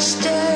still